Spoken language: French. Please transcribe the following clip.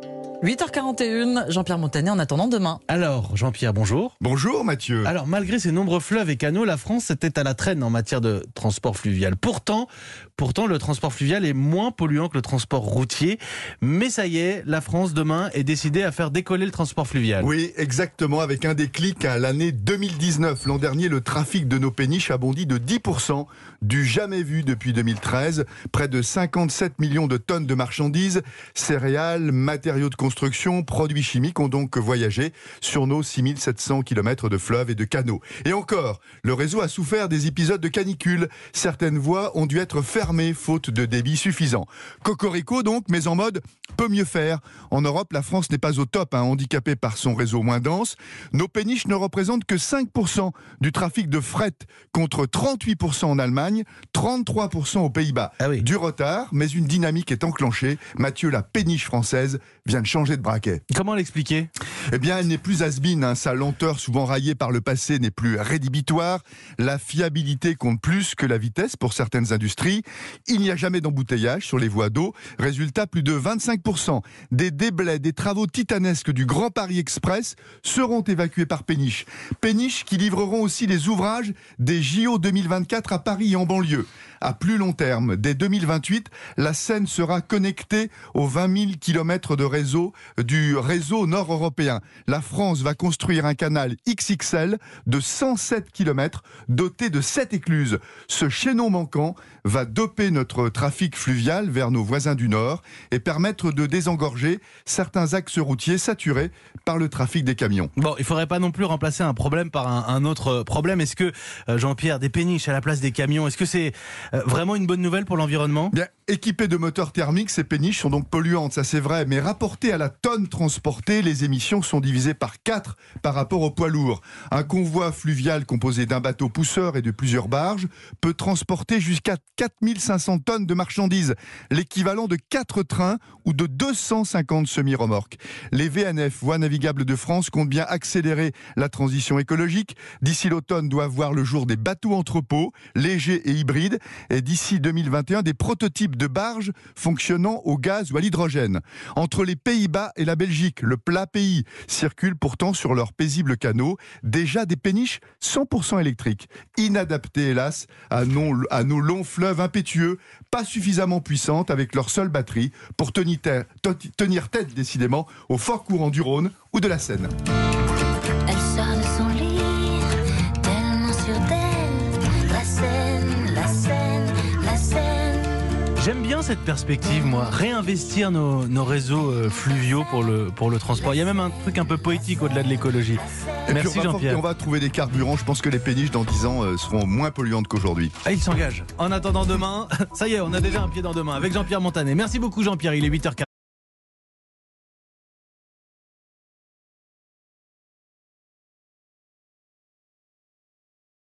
Terre. 8h41, Jean-Pierre Montanet en attendant demain. Alors, Jean-Pierre, bonjour. Bonjour Mathieu. Alors, malgré ses nombreux fleuves et canaux, la France était à la traîne en matière de transport fluvial. Pourtant, pourtant, le transport fluvial est moins polluant que le transport routier. Mais ça y est, la France demain est décidée à faire décoller le transport fluvial. Oui, exactement, avec un déclic à l'année 2019. L'an dernier, le trafic de nos péniches a bondi de 10%, du jamais vu depuis 2013. Près de 57 millions de tonnes de marchandises, céréales, matériaux de construction, construction, produits chimiques ont donc voyagé sur nos 6700 km de fleuves et de canaux. Et encore, le réseau a souffert des épisodes de canicule. Certaines voies ont dû être fermées faute de débit suffisant. Cocorico donc, mais en mode peut mieux faire. En Europe, la France n'est pas au top, hein, handicapée par son réseau moins dense. Nos péniches ne représentent que 5% du trafic de fret contre 38% en Allemagne, 33% aux Pays-Bas. Ah oui. Du retard, mais une dynamique est enclenchée. Mathieu, la péniche française vient de changer de braquet. Comment l'expliquer? Eh bien, elle n'est plus asbine. Hein. Sa lenteur, souvent raillée par le passé, n'est plus rédhibitoire. La fiabilité compte plus que la vitesse pour certaines industries. Il n'y a jamais d'embouteillage sur les voies d'eau. Résultat, plus de 25% des déblais des travaux titanesques du Grand Paris Express seront évacués par Péniche. Péniche qui livreront aussi les ouvrages des JO 2024 à Paris et en banlieue. À plus long terme, dès 2028, la Seine sera connectée aux 20 000 km de réseau du réseau nord-européen. La France va construire un canal XXL de 107 km doté de 7 écluses. Ce chaînon manquant va doper notre trafic fluvial vers nos voisins du nord et permettre de désengorger certains axes routiers saturés par le trafic des camions. Bon, il faudrait pas non plus remplacer un problème par un, autre problème. Est-ce que, euh, Jean-Pierre, des péniches à la place des camions, est-ce que c'est euh, vraiment une bonne nouvelle pour l'environnement? Bien, équipées de moteurs thermiques, ces péniches sont donc polluantes, ça c'est vrai, mais rapportées à la tonne transportée, les émissions sont divisées par 4 par rapport au poids lourd. Un convoi fluvial composé d'un bateau pousseur et de plusieurs barges peut transporter jusqu'à 4500 tonnes de marchandises, l'équivalent de 4 trains ou de 250 semi-remorques. Les VNF, Voies navigables de France, comptent bien accélérer la transition écologique. D'ici l'automne doivent voir le jour des bateaux entrepôts, légers et hybrides, et d'ici 2021 des prototypes de barges fonctionnant au gaz ou à l'hydrogène. Entre les Et la Belgique, le plat pays, circulent pourtant sur leurs paisibles canaux. Déjà des péniches 100% électriques, inadaptées hélas à, nos longs fleuves impétueux, pas suffisamment puissantes avec leur seule batterie pour tenir, tenir tête décidément au fort courant du Rhône ou de la Seine. J'aime bien cette perspective, moi. Réinvestir nos, réseaux euh, fluviaux pour le, pour le transport. Il y a même un truc un peu poétique au-delà de l'écologie. Merci Jean-Pierre. On va trouver des carburants. Je pense que les péniches dans 10 ans euh, seront moins polluantes qu'aujourd'hui. Ah, il s'engage. En attendant demain, ça y est, on a déjà un pied dans demain avec Jean-Pierre Montanet. Merci beaucoup Jean-Pierre, il est 8h40.